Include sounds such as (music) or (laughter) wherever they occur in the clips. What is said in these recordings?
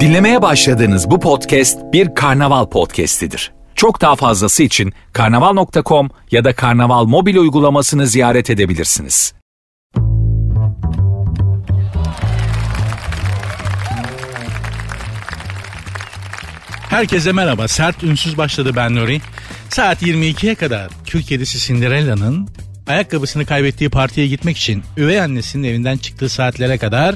Dinlemeye başladığınız bu podcast bir karnaval podcastidir. Çok daha fazlası için karnaval.com ya da karnaval mobil uygulamasını ziyaret edebilirsiniz. Herkese merhaba. Sert Ünsüz başladı ben Nuri. Saat 22'ye kadar kül kedisi Cinderella'nın ayakkabısını kaybettiği partiye gitmek için üvey annesinin evinden çıktığı saatlere kadar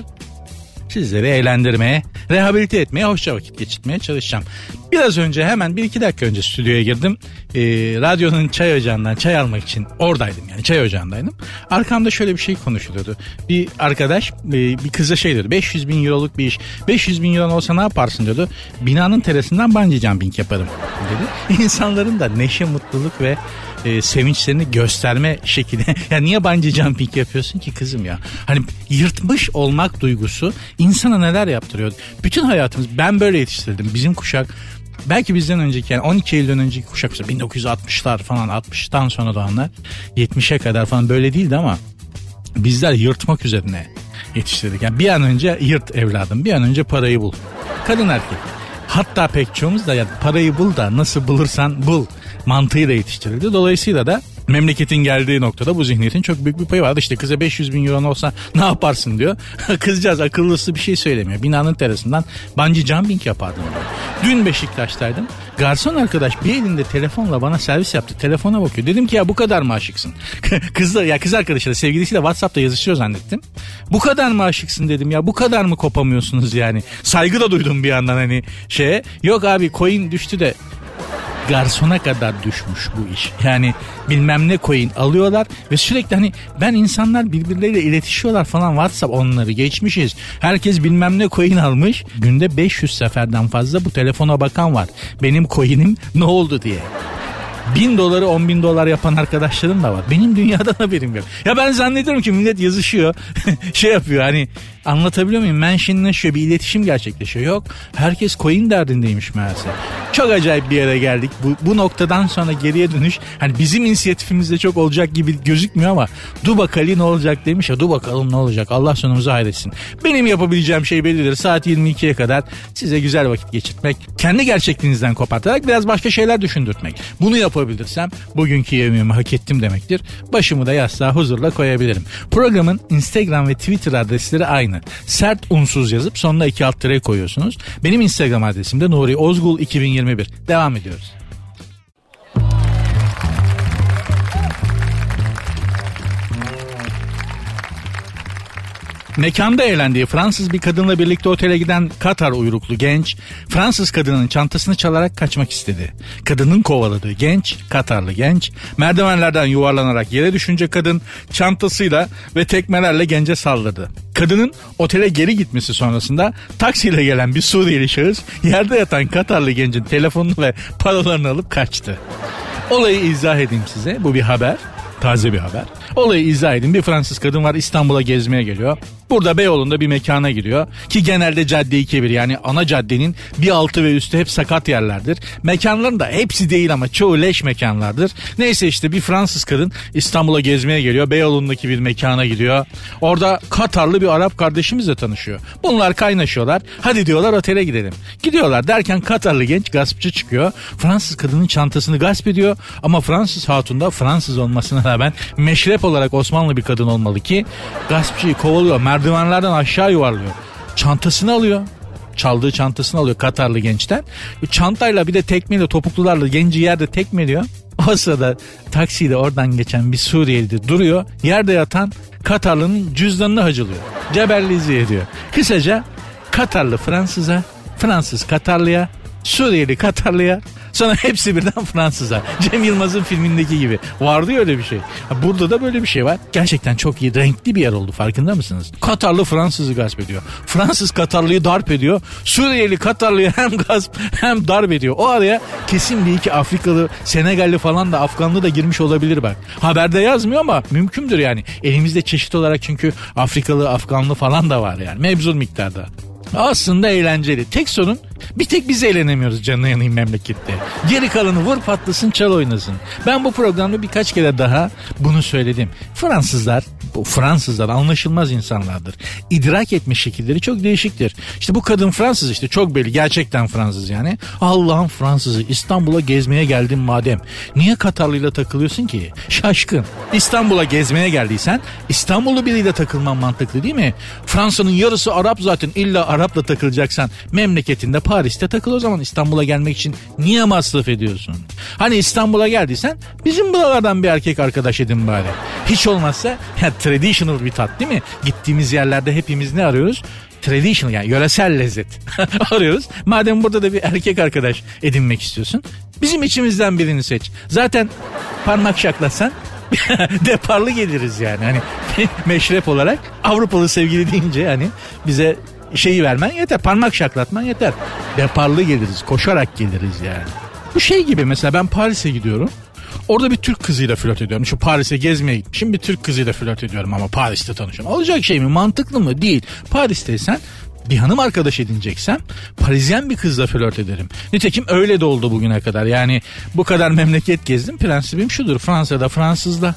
sizleri eğlendirmeye, rehabilite etmeye, hoşça vakit geçirmeye çalışacağım. Biraz önce hemen bir iki dakika önce stüdyoya girdim. Ee, radyonun çay ocağından çay almak için oradaydım yani çay ocağındaydım. Arkamda şöyle bir şey konuşuluyordu. Bir arkadaş e, bir kıza şey diyordu 500 bin euroluk bir iş. 500 bin euro olsa ne yaparsın diyordu. Binanın terasından bungee jumping yaparım dedi. (laughs) İnsanların da neşe, mutluluk ve e, sevinçlerini gösterme şekilde. (laughs) ya niye bungee jumping yapıyorsun ki kızım ya? Hani yırtmış olmak duygusu insana neler yaptırıyor. Bütün hayatımız ben böyle yetiştirdim. Bizim kuşak belki bizden önceki yani 12 Eylül'den önceki kuşak 1960'lar falan 60'tan sonra doğanlar 70'e kadar falan böyle değildi ama bizler yırtmak üzerine yetiştirdik. Yani bir an önce yırt evladım bir an önce parayı bul. Kadın erkek. Hatta pek çoğumuz da ya parayı bul da nasıl bulursan bul mantığıyla yetiştirildi. Dolayısıyla da memleketin geldiği noktada bu zihniyetin çok büyük bir payı vardı. İşte kıza 500 bin euro olsa ne yaparsın diyor. (laughs) Kızcağız akıllısı bir şey söylemiyor. Binanın terasından bungee jumping yapardım diyor. Dün Beşiktaş'taydım. Garson arkadaş bir elinde telefonla bana servis yaptı. Telefona bakıyor. Dedim ki ya bu kadar mı aşıksın? (laughs) kız da ya kız arkadaşıyla sevgilisiyle WhatsApp'ta yazışıyor zannettim. Bu kadar mı aşıksın dedim ya. Bu kadar mı kopamıyorsunuz yani? Saygı da duydum bir yandan hani şeye. Yok abi coin düştü de garsona kadar düşmüş bu iş. Yani bilmem ne coin alıyorlar ve sürekli hani ben insanlar birbirleriyle iletişiyorlar falan WhatsApp onları geçmişiz. Herkes bilmem ne coin almış. Günde 500 seferden fazla bu telefona bakan var. Benim coin'im ne oldu diye. Bin doları on bin dolar yapan arkadaşlarım da var. Benim dünyadan haberim yok. Ya ben zannediyorum ki millet yazışıyor. (laughs) şey yapıyor hani anlatabiliyor muyum? Mentionlaşıyor bir iletişim gerçekleşiyor. Yok herkes coin derdindeymiş meğerse. Çok acayip bir yere geldik. Bu, bu noktadan sonra geriye dönüş hani bizim inisiyatifimizde çok olacak gibi gözükmüyor ama dur bakalım ne olacak demiş ya dur bakalım ne olacak Allah sonumuzu hayretsin. Benim yapabileceğim şey bellidir. Saat 22'ye kadar size güzel vakit geçirtmek. Kendi gerçekliğinizden kopartarak biraz başka şeyler düşündürtmek. Bunu yapabilirsem bugünkü yemeğimi hak ettim demektir. Başımı da yastığa huzurla koyabilirim. Programın Instagram ve Twitter adresleri aynı. Sert unsuz yazıp sonuna iki alt tere koyuyorsunuz. Benim Instagram adresim de Nuri Ozgul 2021. Devam ediyoruz. Mekanda eğlendiği Fransız bir kadınla birlikte otele giden Katar uyruklu genç Fransız kadının çantasını çalarak kaçmak istedi. Kadının kovaladığı genç Katarlı genç merdivenlerden yuvarlanarak yere düşünce kadın çantasıyla ve tekmelerle gence saldırdı. Kadının otele geri gitmesi sonrasında taksiyle gelen bir Suriyeli şahıs yerde yatan Katarlı gencin telefonunu ve paralarını alıp kaçtı. Olayı izah edeyim size. Bu bir haber. Taze bir haber. Olayı izah edin. Bir Fransız kadın var İstanbul'a gezmeye geliyor. Burada Beyoğlu'nda bir mekana giriyor. Ki genelde cadde 2-1 yani ana caddenin bir altı ve üstü hep sakat yerlerdir. Mekanların da hepsi değil ama çoğu leş mekanlardır. Neyse işte bir Fransız kadın İstanbul'a gezmeye geliyor. Beyoğlu'ndaki bir mekana gidiyor. Orada Katarlı bir Arap kardeşimizle tanışıyor. Bunlar kaynaşıyorlar. Hadi diyorlar otele gidelim. Gidiyorlar derken Katarlı genç gaspçı çıkıyor. Fransız kadının çantasını gasp ediyor. Ama Fransız hatun da Fransız olmasına rağmen meşrep olarak Osmanlı bir kadın olmalı ki gaspçıyı kovalıyor merdivenlerden aşağı yuvarlıyor. Çantasını alıyor. Çaldığı çantasını alıyor Katarlı gençten. Çantayla bir de tekmeyle topuklularla genci yerde tekmeliyor. (laughs) O sırada taksiyle oradan geçen bir Suriyeli de duruyor. Yerde yatan Katarlı'nın cüzdanını hacılıyor. Cebellizi ediyor. Kısaca Katarlı Fransız'a, Fransız Katarlı'ya, Suriyeli Katarlı'ya, Sonra hepsi birden Fransızlar. (laughs) Cem Yılmaz'ın filmindeki gibi. Vardı ya öyle bir şey. Burada da böyle bir şey var. Gerçekten çok iyi. Renkli bir yer oldu farkında mısınız? Katarlı Fransız'ı gasp ediyor. Fransız Katarlı'yı darp ediyor. Suriyeli Katarlı'yı hem gasp hem darp ediyor. O araya kesin bir iki Afrikalı, Senegalli falan da Afganlı da girmiş olabilir bak. Haberde yazmıyor ama mümkündür yani. Elimizde çeşit olarak çünkü Afrikalı, Afganlı falan da var yani. Mevzul miktarda. Aslında eğlenceli. Tek sorun bir tek biz eğlenemiyoruz canına yanayım memlekette. Geri kalanı vur patlasın çal oynasın. Ben bu programda birkaç kere daha bunu söyledim. Fransızlar Bu Fransızlar anlaşılmaz insanlardır. İdrak etme şekilleri çok değişiktir. İşte bu kadın Fransız işte çok belli gerçekten Fransız yani. Allah'ın Fransızı İstanbul'a gezmeye geldin madem. Niye Katarlıyla takılıyorsun ki? Şaşkın. İstanbul'a gezmeye geldiysen İstanbullu biriyle takılman mantıklı değil mi? Fransa'nın yarısı Arap zaten illa Arap'la takılacaksan memleketinde Paris'te takıl o zaman İstanbul'a gelmek için niye masraf ediyorsun? Hani İstanbul'a geldiysen bizim buralardan bir erkek arkadaş edin bari. Hiç olmazsa ya, traditional bir tat değil mi? Gittiğimiz yerlerde hepimiz ne arıyoruz? traditional yani yöresel lezzet (laughs) arıyoruz. Madem burada da bir erkek arkadaş edinmek istiyorsun bizim içimizden birini seç. Zaten parmak şaklatsan (laughs) deparlı geliriz yani. Hani (laughs) meşrep olarak Avrupalı sevgili deyince hani bize şeyi vermen yeter. Parmak şaklatman yeter. Deparlı geliriz. Koşarak geliriz yani. Bu şey gibi mesela ben Paris'e gidiyorum. Orada bir Türk kızıyla flört ediyorum. Şu Paris'e gezmeye gitmişim bir Türk kızıyla flört ediyorum ama Paris'te tanışıyorum. Olacak şey mi? Mantıklı mı? Değil. Paris'teysen bir hanım arkadaş edineceksem Parisyen bir kızla flört ederim. Nitekim öyle de oldu bugüne kadar. Yani bu kadar memleket gezdim. Prensibim şudur. Fransa'da Fransızla.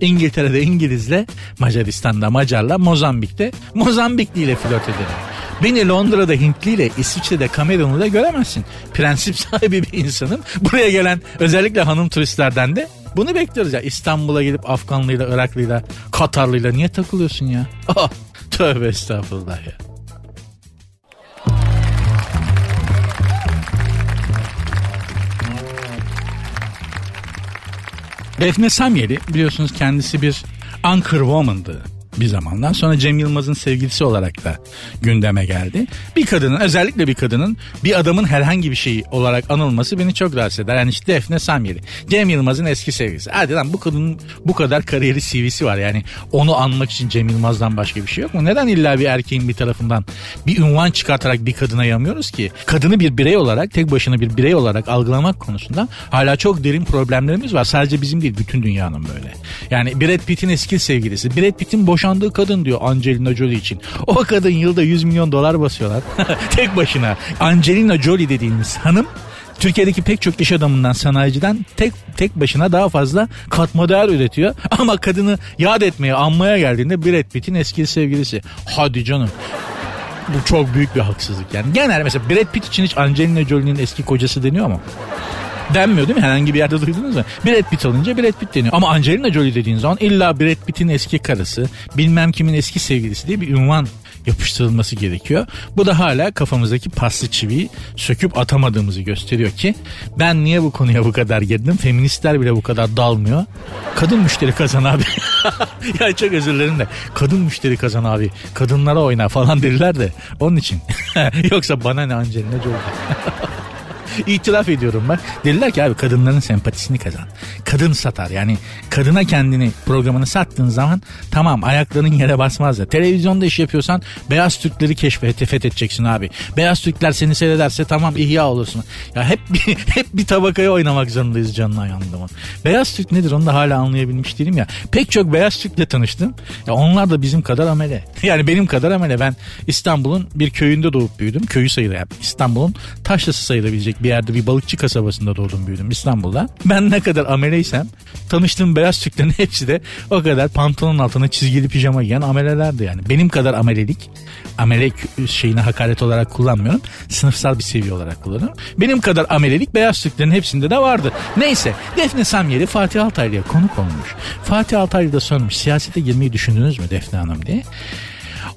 İngiltere'de İngilizle, Macaristan'da Macar'la, Mozambik'te Mozambikli ile flört ederim. Beni Londra'da Hintli ile İsviçre'de Kamerunlu da göremezsin. Prensip (laughs) sahibi bir insanım. Buraya gelen özellikle hanım turistlerden de bunu bekliyoruz ya. İstanbul'a gelip Afganlıyla, Iraklıyla, Katarlıyla niye takılıyorsun ya? Oh, (laughs) tövbe estağfurullah ya. Defne Samyeli biliyorsunuz kendisi bir anchor woman'dı bir zamanlar. Sonra Cem Yılmaz'ın sevgilisi olarak da gündeme geldi. Bir kadının özellikle bir kadının bir adamın herhangi bir şeyi olarak anılması beni çok rahatsız eder. Yani işte Defne Samyeli. Cem Yılmaz'ın eski sevgilisi. Hadi lan bu kadının bu kadar kariyeri CV'si var. Yani onu anmak için Cem Yılmaz'dan başka bir şey yok mu? Neden illa bir erkeğin bir tarafından bir ünvan çıkartarak bir kadına yamıyoruz ki? Kadını bir birey olarak tek başına bir birey olarak algılamak konusunda hala çok derin problemlerimiz var. Sadece bizim değil bütün dünyanın böyle. Yani Brad Pitt'in eski sevgilisi. Brad Pitt'in boşandığı kadın diyor Angelina Jolie için. O kadın yılda 100 milyon dolar basıyorlar. (laughs) Tek başına. Angelina Jolie dediğimiz hanım Türkiye'deki pek çok iş adamından, sanayiciden tek tek başına daha fazla katma değer üretiyor. (laughs) Ama kadını yad etmeye, anmaya geldiğinde Brad Pitt'in eski sevgilisi. Hadi canım. Bu çok büyük bir haksızlık yani. Genel mesela Brad Pitt için hiç Angelina Jolie'nin eski kocası deniyor mu? Denmiyor değil mi? Herhangi bir yerde duydunuz mu? Brad Pitt alınca Brad Pitt deniyor. Ama Angelina Jolie dediğin zaman illa Brad Pitt'in eski karısı, bilmem kimin eski sevgilisi diye bir ünvan yapıştırılması gerekiyor. Bu da hala kafamızdaki paslı çiviyi söküp atamadığımızı gösteriyor ki ben niye bu konuya bu kadar girdim? Feministler bile bu kadar dalmıyor. Kadın müşteri kazan abi. (laughs) ya çok özür dilerim de kadın müşteri kazan abi. Kadınlara oyna falan derler de onun için. (laughs) Yoksa bana ne Angelina Jolie. (laughs) İtiraf ediyorum ben. Dediler ki abi kadınların sempatisini kazan. Kadın satar yani kadına kendini programını sattığın zaman tamam ayakların yere basmaz ya. Televizyonda iş yapıyorsan beyaz Türkleri keşfete fethedeceksin abi. Beyaz Türkler seni seyrederse tamam ihya olursun. Ya hep bir, (laughs) hep bir tabakaya oynamak zorundayız canına yandımın. Beyaz Türk nedir onu da hala anlayabilmiş değilim ya. Pek çok beyaz Türk'le tanıştım. Ya onlar da bizim kadar amele. (laughs) Yani benim kadar amele. Ben İstanbul'un bir köyünde doğup büyüdüm. Köyü sayılır yani. İstanbul'un taşlısı sayılabilecek bir yerde bir balıkçı kasabasında doğdum büyüdüm İstanbul'da. Ben ne kadar ameleysem tanıştığım beyaz Türklerin (laughs) hepsi de o kadar pantolonun altına çizgili pijama giyen amelelerdi yani. Benim kadar amelelik amele şeyini hakaret olarak kullanmıyorum. Sınıfsal bir seviye olarak kullanıyorum. Benim kadar amelelik beyaz Türklerin hepsinde de vardı. Neyse Defne Samyeli Fatih Altaylı'ya konuk olmuş. Fatih Altaylı da sormuş siyasete girmeyi düşündünüz mü Defne Hanım diye.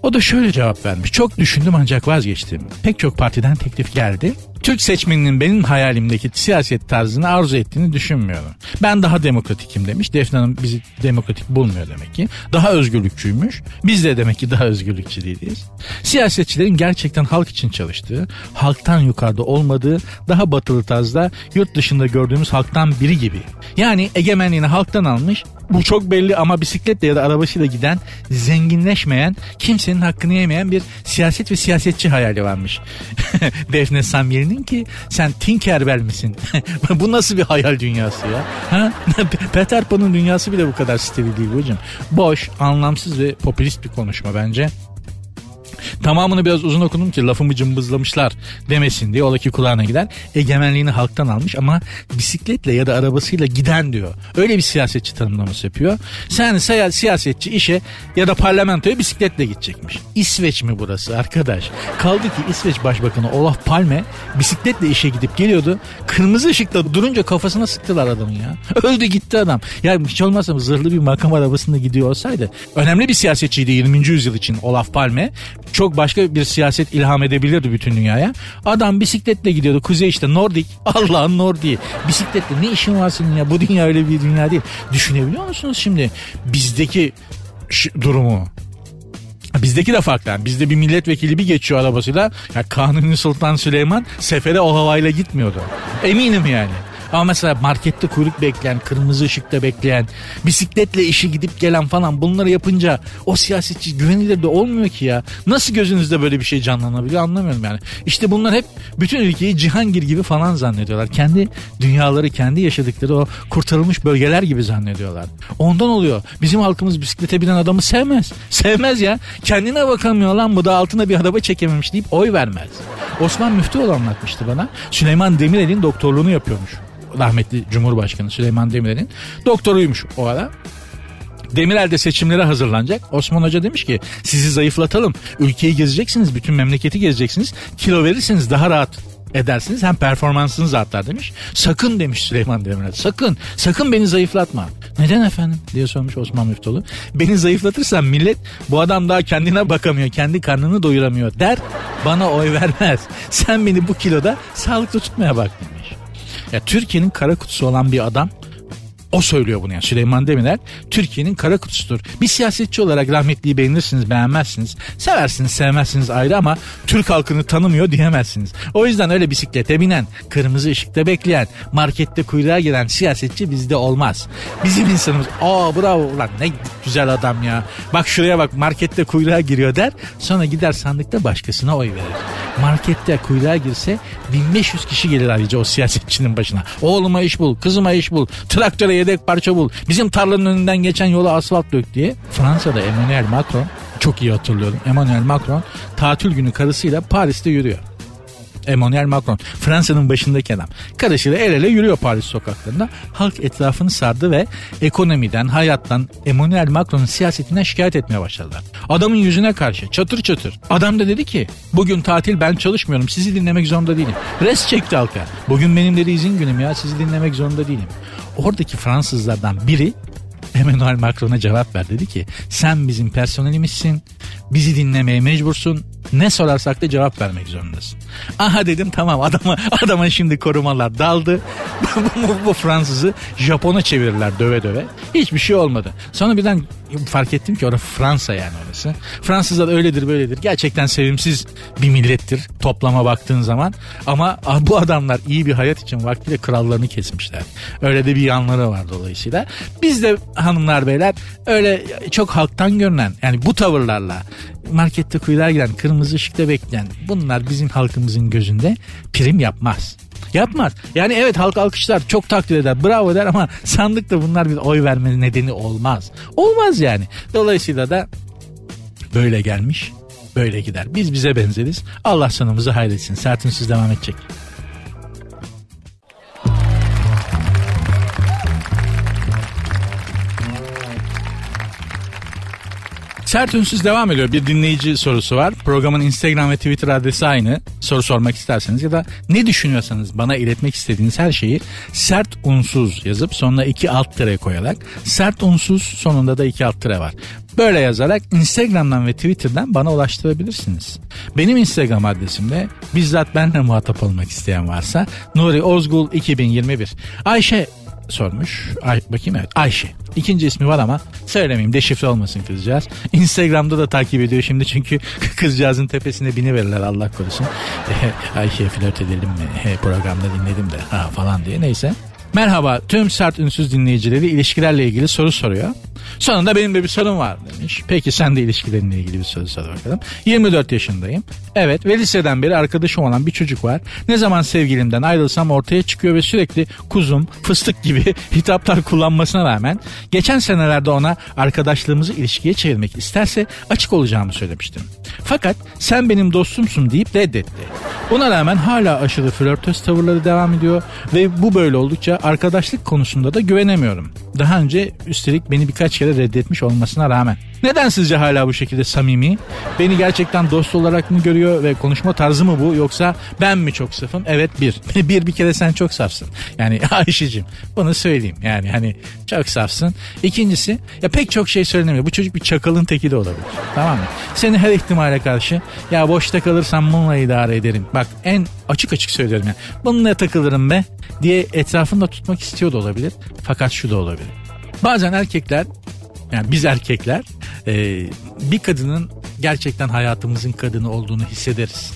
O da şöyle cevap vermiş. Çok düşündüm ancak vazgeçtim. Pek çok partiden teklif geldi. Türk seçmeninin benim hayalimdeki siyaset tarzını arzu ettiğini düşünmüyorum. Ben daha demokratikim demiş. Defne Hanım bizi demokratik bulmuyor demek ki. Daha özgürlükçüymüş. Biz de demek ki daha özgürlükçü değiliz. Siyasetçilerin gerçekten halk için çalıştığı, halktan yukarıda olmadığı, daha batılı tarzda yurt dışında gördüğümüz halktan biri gibi. Yani egemenliğini halktan almış, bu çok belli ama bisikletle ya da arabasıyla giden, zenginleşmeyen, kimsenin hakkını yemeyen bir siyaset ve siyasetçi hayali varmış. (laughs) Defne Samyeli'nin ki sen Tinkerbell misin? (laughs) bu nasıl bir hayal dünyası ya? Ha? (laughs) Peter Pan'ın dünyası bile bu kadar steril değil hocam. Boş, anlamsız ve popülist bir konuşma bence. Tamamını biraz uzun okudum ki lafımı cımbızlamışlar demesin diye. Ola ki kulağına gider. Egemenliğini halktan almış ama bisikletle ya da arabasıyla giden diyor. Öyle bir siyasetçi tanımlaması yapıyor. Sen siyasetçi işe ya da parlamentoya bisikletle gidecekmiş. İsveç mi burası arkadaş? Kaldı ki İsveç Başbakanı Olaf Palme bisikletle işe gidip geliyordu. Kırmızı ışıkta durunca kafasına sıktılar adamın ya. Öldü gitti adam. Ya hiç olmazsa zırhlı bir makam arabasında gidiyor olsaydı. Önemli bir siyasetçiydi 20. yüzyıl için Olaf Palme. Çok başka bir siyaset ilham edebilirdi bütün dünyaya. Adam bisikletle gidiyordu. Kuzey işte Nordik. (laughs) Allah'ın Nordiği. Bisikletle ne işin var senin ya? Bu dünya öyle bir dünya değil. Düşünebiliyor musunuz şimdi bizdeki durumu? Bizdeki de farklı. Yani bizde bir milletvekili bir geçiyor arabasıyla. Ya Kanuni Sultan Süleyman sefere o havayla gitmiyordu. Eminim yani. Ama mesela markette kuyruk bekleyen, kırmızı ışıkta bekleyen, bisikletle işi gidip gelen falan bunları yapınca o siyasetçi güvenilir de olmuyor ki ya. Nasıl gözünüzde böyle bir şey canlanabiliyor anlamıyorum yani. İşte bunlar hep bütün ülkeyi Cihangir gibi falan zannediyorlar. Kendi dünyaları, kendi yaşadıkları o kurtarılmış bölgeler gibi zannediyorlar. Ondan oluyor. Bizim halkımız bisiklete binen adamı sevmez. Sevmez ya. Kendine bakamıyor lan bu da altına bir araba çekememiş deyip oy vermez. Osman Müftüoğlu anlatmıştı bana. Süleyman Demirel'in doktorluğunu yapıyormuş rahmetli Cumhurbaşkanı Süleyman Demirel'in doktoruymuş o ara. Demirel de seçimlere hazırlanacak. Osman Hoca demiş ki sizi zayıflatalım. Ülkeyi gezeceksiniz, bütün memleketi gezeceksiniz. Kilo verirseniz daha rahat edersiniz hem performansınız artar demiş. Sakın demiş Süleyman Demirel. Sakın, sakın beni zayıflatma. Neden efendim diye sormuş Osman Müftolu. Beni zayıflatırsan millet bu adam daha kendine bakamıyor, kendi karnını doyuramıyor der. Bana oy vermez. Sen beni bu kiloda sağlıklı tutmaya bak demiş. Ya Türkiye'nin kara kutusu olan bir adam o söylüyor bunu yani Süleyman Demirel Türkiye'nin kara kutusudur. Bir siyasetçi olarak rahmetliyi beğenirsiniz beğenmezsiniz. Seversiniz sevmezsiniz ayrı ama Türk halkını tanımıyor diyemezsiniz. O yüzden öyle bisiklete binen, kırmızı ışıkta bekleyen, markette kuyruğa giren siyasetçi bizde olmaz. Bizim insanımız aa bravo ulan ne güzel adam ya. Bak şuraya bak markette kuyruğa giriyor der. Sonra gider sandıkta başkasına oy verir. Markette kuyruğa girse 1500 kişi gelir ayrıca o siyasetçinin başına. Oğluma iş bul, kızıma iş bul, traktöre yedek parça bul. Bizim tarlanın önünden geçen yola asfalt dök diye. Fransa'da Emmanuel Macron çok iyi hatırlıyorum. Emmanuel Macron tatil günü karısıyla Paris'te yürüyor. Emmanuel Macron Fransa'nın başındaki adam. Karısıyla el ele yürüyor Paris sokaklarında. Halk etrafını sardı ve ekonomiden, hayattan, Emmanuel Macron'un siyasetinden şikayet etmeye başladılar. Adamın yüzüne karşı çatır çatır. Adam da dedi ki bugün tatil ben çalışmıyorum sizi dinlemek zorunda değilim. Res çekti halka. Bugün benim dedi izin günüm ya sizi dinlemek zorunda değilim. Oradaki Fransızlardan biri Emmanuel Macron'a cevap ver. Dedi ki sen bizim personelimizsin bizi dinlemeye mecbursun ne sorarsak da cevap vermek zorundasın. Aha dedim tamam adama, adama şimdi korumalar daldı. (laughs) bu, Fransızı Japon'a çevirirler döve döve. Hiçbir şey olmadı. Sonra birden fark ettim ki orası Fransa yani orası. Fransızlar öyledir böyledir. Gerçekten sevimsiz bir millettir toplama baktığın zaman. Ama ah, bu adamlar iyi bir hayat için vaktiyle krallarını kesmişler. Öyle de bir yanları var dolayısıyla. Biz de hanımlar beyler öyle çok halktan görünen yani bu tavırlarla markette kuyruğa giren kırmızı ışıkta bekleyen bunlar bizim halkımızın gözünde prim yapmaz. Yapmaz. Yani evet halk alkışlar çok takdir eder bravo der ama (laughs) sandıkta bunlar bir oy verme nedeni olmaz. Olmaz yani. Dolayısıyla da böyle gelmiş böyle gider. Biz bize benzeriz. Allah sonumuzu hayretsin. Sertin siz devam edecek. Sert Ünsüz devam ediyor. Bir dinleyici sorusu var. Programın Instagram ve Twitter adresi aynı. Soru sormak isterseniz ya da ne düşünüyorsanız bana iletmek istediğiniz her şeyi sert unsuz yazıp sonuna iki alt tere koyarak sert unsuz sonunda da iki alt tere var. Böyle yazarak Instagram'dan ve Twitter'dan bana ulaştırabilirsiniz. Benim Instagram adresimde bizzat benimle muhatap olmak isteyen varsa Nuri Ozgul 2021. Ayşe sormuş. Ay, bakayım evet Ayşe. İkinci ismi var ama söylemeyeyim deşifre olmasın kızcağız. Instagram'da da takip ediyor şimdi çünkü (laughs) kızcağızın tepesine bini verirler Allah korusun. (laughs) Ayşe flört edelim mi? Programda dinledim de ha, falan diye neyse. Merhaba tüm sert ünsüz dinleyicileri ilişkilerle ilgili soru soruyor. Sonunda benim de bir sorun var demiş. Peki sen de ilişkilerinle ilgili bir soru sor bakalım. 24 yaşındayım. Evet ve liseden beri arkadaşım olan bir çocuk var. Ne zaman sevgilimden ayrılsam ortaya çıkıyor ve sürekli kuzum, fıstık gibi (laughs) hitaplar kullanmasına rağmen geçen senelerde ona arkadaşlığımızı ilişkiye çevirmek isterse açık olacağımı söylemiştim. Fakat sen benim dostumsun deyip reddetti. Ona rağmen hala aşırı flörtöz tavırları devam ediyor ve bu böyle oldukça arkadaşlık konusunda da güvenemiyorum. Daha önce üstelik beni birkaç kere reddetmiş olmasına rağmen. Neden sizce hala bu şekilde samimi? Beni gerçekten dost olarak mı görüyor ve konuşma tarzı mı bu yoksa ben mi çok safım? Evet bir. (laughs) bir bir kere sen çok safsın. Yani (laughs) Ayşe'cim bunu söyleyeyim. Yani hani çok safsın. İkincisi ya pek çok şey söylenemiyor. Bu çocuk bir çakalın teki de olabilir. Tamam mı? Seni her ihtimale karşı ya boşta kalırsam bununla idare ederim. Bak en açık açık söylüyorum ya. Bununla takılırım be diye etrafında tutmak istiyor da olabilir. Fakat şu da olabilir. Bazen erkekler yani biz erkekler e, bir kadının gerçekten hayatımızın kadını olduğunu hissederiz.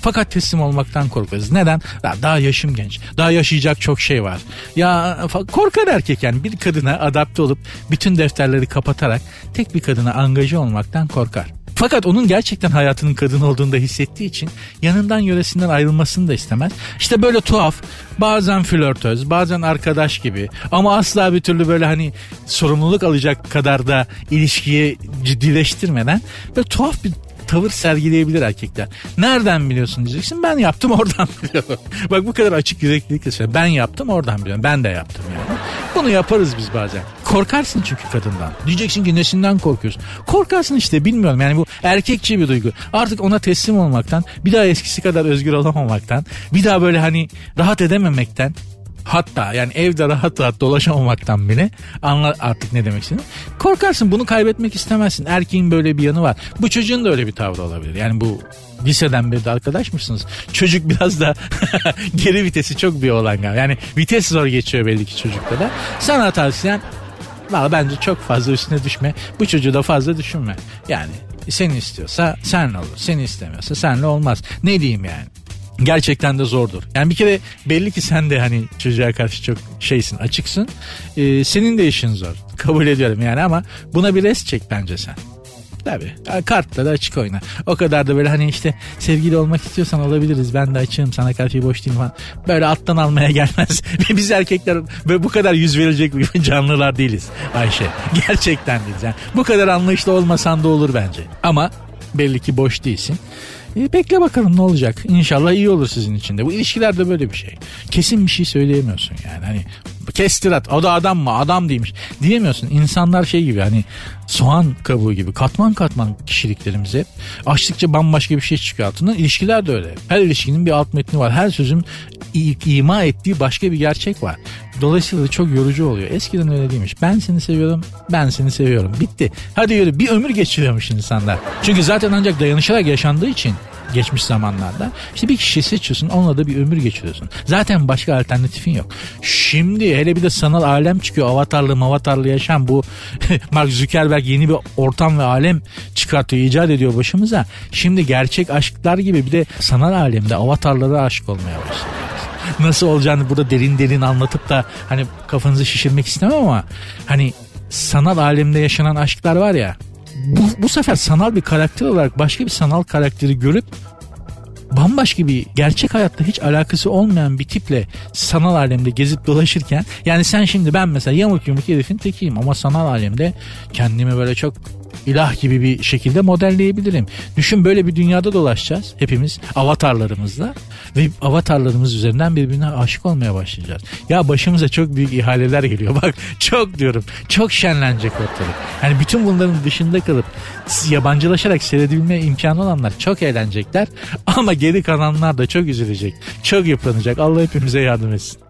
Fakat teslim olmaktan korkarız. Neden? Daha yaşım genç. Daha yaşayacak çok şey var. Ya korkar erkek yani bir kadına adapte olup bütün defterleri kapatarak tek bir kadına angaja olmaktan korkar. Fakat onun gerçekten hayatının kadın olduğunu da hissettiği için yanından yöresinden ayrılmasını da istemez. İşte böyle tuhaf bazen flörtöz bazen arkadaş gibi ama asla bir türlü böyle hani sorumluluk alacak kadar da ilişkiyi ciddileştirmeden böyle tuhaf bir tavır sergileyebilir erkekler. Nereden biliyorsun diyeceksin. Ben yaptım oradan (laughs) biliyorum. Bak bu kadar açık yüreklilikle söylüyorum. Ben yaptım oradan biliyorum. Ben de yaptım yani. Bunu yaparız biz bazen. Korkarsın çünkü kadından. Diyeceksin ki nesinden korkuyorsun? Korkarsın işte bilmiyorum. Yani bu erkekçi bir duygu. Artık ona teslim olmaktan, bir daha eskisi kadar özgür olamamaktan, bir daha böyle hani rahat edememekten hatta yani evde rahat rahat dolaşamamaktan bile anla artık ne demek istediğini. Korkarsın bunu kaybetmek istemezsin. Erkeğin böyle bir yanı var. Bu çocuğun da öyle bir tavrı olabilir. Yani bu liseden beri de arkadaş? Çocuk biraz da (laughs) geri vitesi çok bir olan galiba. Yani vites zor geçiyor belli ki çocukta da. Sana tavsiyem Valla bence çok fazla üstüne düşme. Bu çocuğu da fazla düşünme. Yani seni istiyorsa senle olur. Seni istemiyorsa senle olmaz. Ne diyeyim yani? Gerçekten de zordur. Yani bir kere belli ki sen de hani çocuğa karşı çok şeysin açıksın. Ee, senin de işin zor. (laughs) Kabul ediyorum yani ama buna bir res çek bence sen. Tabii. Kartla da açık oyna. O kadar da böyle hani işte sevgili olmak istiyorsan olabiliriz. Ben de açığım sana karşı boş değilim falan. Böyle alttan almaya (laughs) gelmez. Biz erkekler böyle bu kadar yüz verilecek canlılar değiliz Ayşe. (laughs) Gerçekten değiliz. Yani bu kadar anlayışlı olmasan da olur bence. Ama belli ki boş değilsin. E, bekle bakalım ne olacak. İnşallah iyi olur sizin için de. Bu ilişkilerde böyle bir şey. Kesin bir şey söyleyemiyorsun yani. Hani kestirat o da adam mı adam değilmiş diyemiyorsun. İnsanlar şey gibi hani soğan kabuğu gibi katman katman kişiliklerimiz. Açtıkça bambaşka bir şey çıkıyor altından. İlişkiler de öyle. Her ilişkinin bir alt metni var. Her sözün ima ettiği başka bir gerçek var. Dolayısıyla da çok yorucu oluyor. Eskiden öyle değilmiş. Ben seni seviyorum, ben seni seviyorum. Bitti. Hadi yürü. Bir ömür geçiriyormuş insanlar. Çünkü zaten ancak dayanışarak yaşandığı için geçmiş zamanlarda. İşte bir kişi seçiyorsun onunla da bir ömür geçiriyorsun. Zaten başka alternatifin yok. Şimdi hele bir de sanal alem çıkıyor. Avatarlı mavatarlı yaşam bu (laughs) Mark Zuckerberg yeni bir ortam ve alem çıkartıyor, icat ediyor başımıza. Şimdi gerçek aşklar gibi bir de sanal alemde avatarlara aşık olmaya başlıyor (laughs) nasıl olacağını burada derin derin anlatıp da hani kafanızı şişirmek istemem ama hani sanal alemde yaşanan aşklar var ya bu, bu sefer sanal bir karakter olarak başka bir sanal karakteri görüp bambaşka bir gerçek hayatta hiç alakası olmayan bir tiple sanal alemde gezip dolaşırken yani sen şimdi ben mesela yamuk yumuk herifin tekiyim ama sanal alemde kendimi böyle çok ilah gibi bir şekilde modelleyebilirim. Düşün böyle bir dünyada dolaşacağız hepimiz avatarlarımızla ve avatarlarımız üzerinden birbirine aşık olmaya başlayacağız. Ya başımıza çok büyük ihaleler geliyor. (laughs) Bak çok diyorum. Çok şenlenecek ortalık. Hani bütün bunların dışında kalıp yabancılaşarak seyredebilme imkanı olanlar çok eğlenecekler. Ama geri kalanlar da çok üzülecek. Çok yıpranacak. Allah hepimize yardım etsin.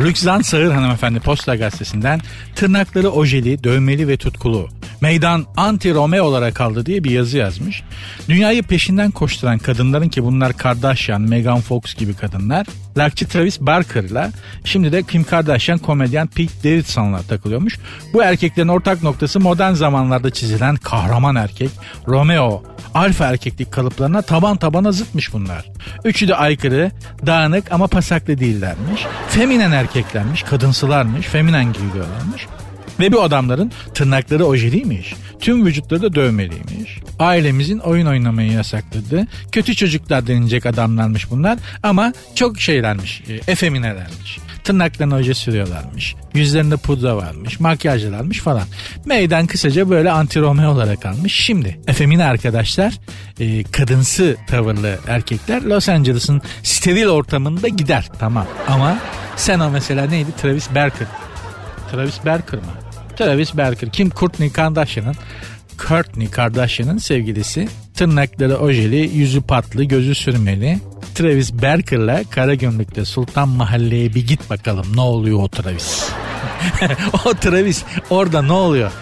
Rükzan Sağır hanımefendi Posta Gazetesi'nden tırnakları ojeli, dövmeli ve tutkulu. Meydan anti Romeo olarak kaldı diye bir yazı yazmış. Dünyayı peşinden koşturan kadınların ki bunlar Kardashian, Megan Fox gibi kadınlar. Lakçı Travis Barker'la şimdi de Kim Kardashian komedyen Pete Davidson'la takılıyormuş. Bu erkeklerin ortak noktası modern zamanlarda çizilen kahraman erkek Romeo alfa erkeklik kalıplarına taban tabana zıtmış bunlar. Üçü de aykırı, dağınık ama pasaklı değillermiş. Feminen erkeklermiş, kadınsılarmış, feminen giyiliyorlarmış. Ve bu adamların tırnakları ojeliymiş. Tüm vücutları da dövmeliymiş. Ailemizin oyun oynamayı yasakladı. Kötü çocuklar denilecek adamlarmış bunlar. Ama çok şeylermiş. E, efeminelermiş. Tırnaklarına oje sürüyorlarmış. Yüzlerinde pudra varmış. Makyajlarmış falan. Meydan kısaca böyle anti Romeo olarak almış. Şimdi efemine arkadaşlar e, kadınsı tavırlı erkekler Los Angeles'ın steril ortamında gider. Tamam ama sen o mesela neydi? Travis Barker. Travis Barker mı? Travis Barker. Kim? Courtney Kardashian'ın Courtney Kardashian'ın sevgilisi. Tırnakları ojeli, yüzü patlı, gözü sürmeli. Travis Barker'la kara gömlekte Sultan Mahalle'ye bir git bakalım ne oluyor o Travis. (laughs) o Travis orada ne oluyor?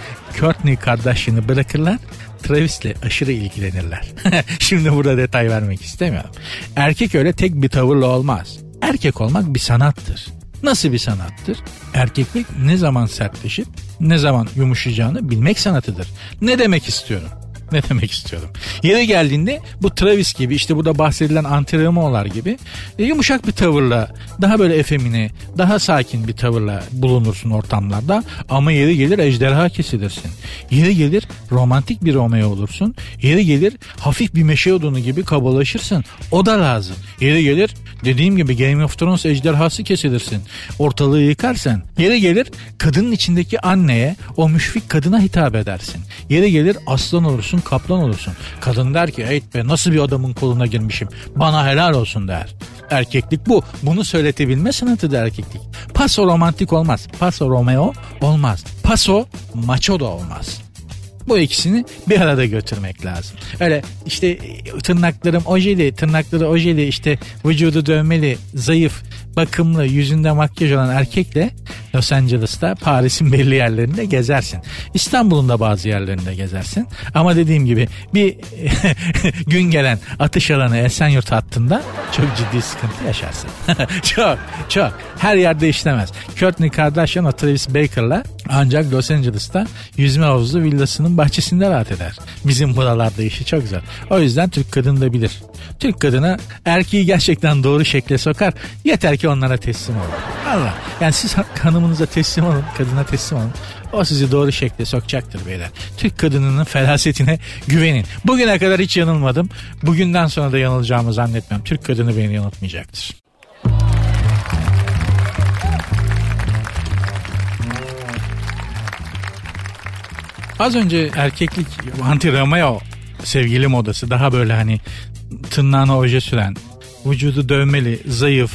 Courtney Kardashian'ı bırakırlar. Travis'le aşırı ilgilenirler. (laughs) Şimdi burada detay vermek istemiyorum. Erkek öyle tek bir tavırla olmaz. Erkek olmak bir sanattır. Nasıl bir sanattır? Erkeklik ne zaman sertleşip ne zaman yumuşayacağını bilmek sanatıdır. Ne demek istiyorum? (laughs) Ne demek istiyorum? Yere geldiğinde bu Travis gibi işte burada bahsedilen antrenörler gibi e, yumuşak bir tavırla daha böyle efemine daha sakin bir tavırla bulunursun ortamlarda ama yeri gelir ejderha kesilirsin. Yeri gelir romantik bir Romeo olursun. Yeri gelir hafif bir meşe odunu gibi kabalaşırsın. O da lazım. Yeri gelir dediğim gibi Game of Thrones ejderhası kesilirsin. Ortalığı yıkarsan. Yeri gelir kadının içindeki anneye o müşfik kadına hitap edersin. Yeri gelir aslan olursun kaplan olursun. Kadın der ki hey be nasıl bir adamın koluna girmişim bana helal olsun der. Erkeklik bu. Bunu söyletebilme sanatıdır erkeklik. Paso romantik olmaz. Paso Romeo olmaz. Paso macho da olmaz. Bu ikisini bir arada götürmek lazım. Öyle işte tırnaklarım ojeli, tırnakları ojeli, işte vücudu dövmeli, zayıf, bakımlı, yüzünde makyaj olan erkekle Los Angeles'ta Paris'in (laughs) belli yerlerinde gezersin. İstanbul'un da bazı yerlerinde gezersin. Ama dediğim gibi bir (laughs) gün gelen atış alanı Esenyurt hattında çok ciddi sıkıntı yaşarsın. (laughs) çok çok. Her yerde işlemez. Courtney Kardashian o Travis Baker'la ancak Los Angeles'ta yüzme havuzu villasının bahçesinde rahat eder. Bizim buralarda işi çok zor. O yüzden Türk kadını da bilir. Türk kadını erkeği gerçekten doğru şekle sokar. Yeter ki onlara teslim olun. Allah. Yani siz hanımınıza teslim olun, kadına teslim olun. O sizi doğru şekle sokacaktır beyler. Türk kadınının ferasetine güvenin. Bugüne kadar hiç yanılmadım. Bugünden sonra da yanılacağımı zannetmem. Türk kadını beni yanıltmayacaktır. Az önce erkeklik anti Romeo sevgili modası daha böyle hani tırnağına oje süren, vücudu dövmeli, zayıf,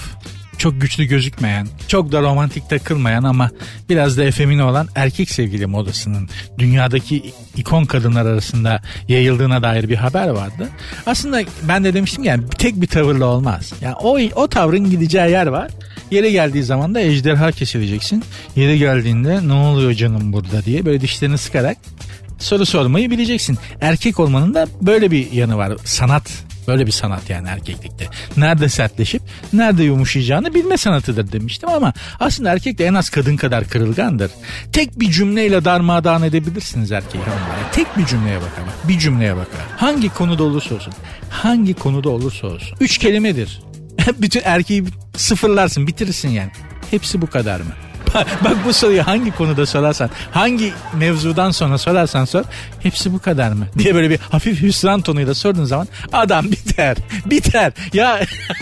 çok güçlü gözükmeyen, çok da romantik takılmayan ama biraz da efemine olan erkek sevgili modasının dünyadaki ikon kadınlar arasında yayıldığına dair bir haber vardı. Aslında ben de demiştim yani tek bir tavırla olmaz. Yani o, o tavrın gideceği yer var. Yere geldiği zaman da ejderha kesileceksin. Yere geldiğinde ne oluyor canım burada diye böyle dişlerini sıkarak soru sormayı bileceksin. Erkek olmanın da böyle bir yanı var. Sanat Böyle bir sanat yani erkeklikte. Nerede sertleşip nerede yumuşayacağını bilme sanatıdır demiştim ama aslında erkek de en az kadın kadar kırılgandır. Tek bir cümleyle darmadağın edebilirsiniz erkeği hanımlara. Tek bir cümleye bakar. Bir cümleye bakar. Hangi konuda olursa olsun. Hangi konuda olursa olsun. Üç kelimedir. (laughs) Bütün erkeği sıfırlarsın bitirirsin yani. Hepsi bu kadar mı? Bak bu soruyu hangi konuda sorarsan, hangi mevzudan sonra sorarsan sor, hepsi bu kadar mı? Diye böyle bir hafif hüsran tonuyla sorduğun zaman adam (laughs) biter, biter. Ya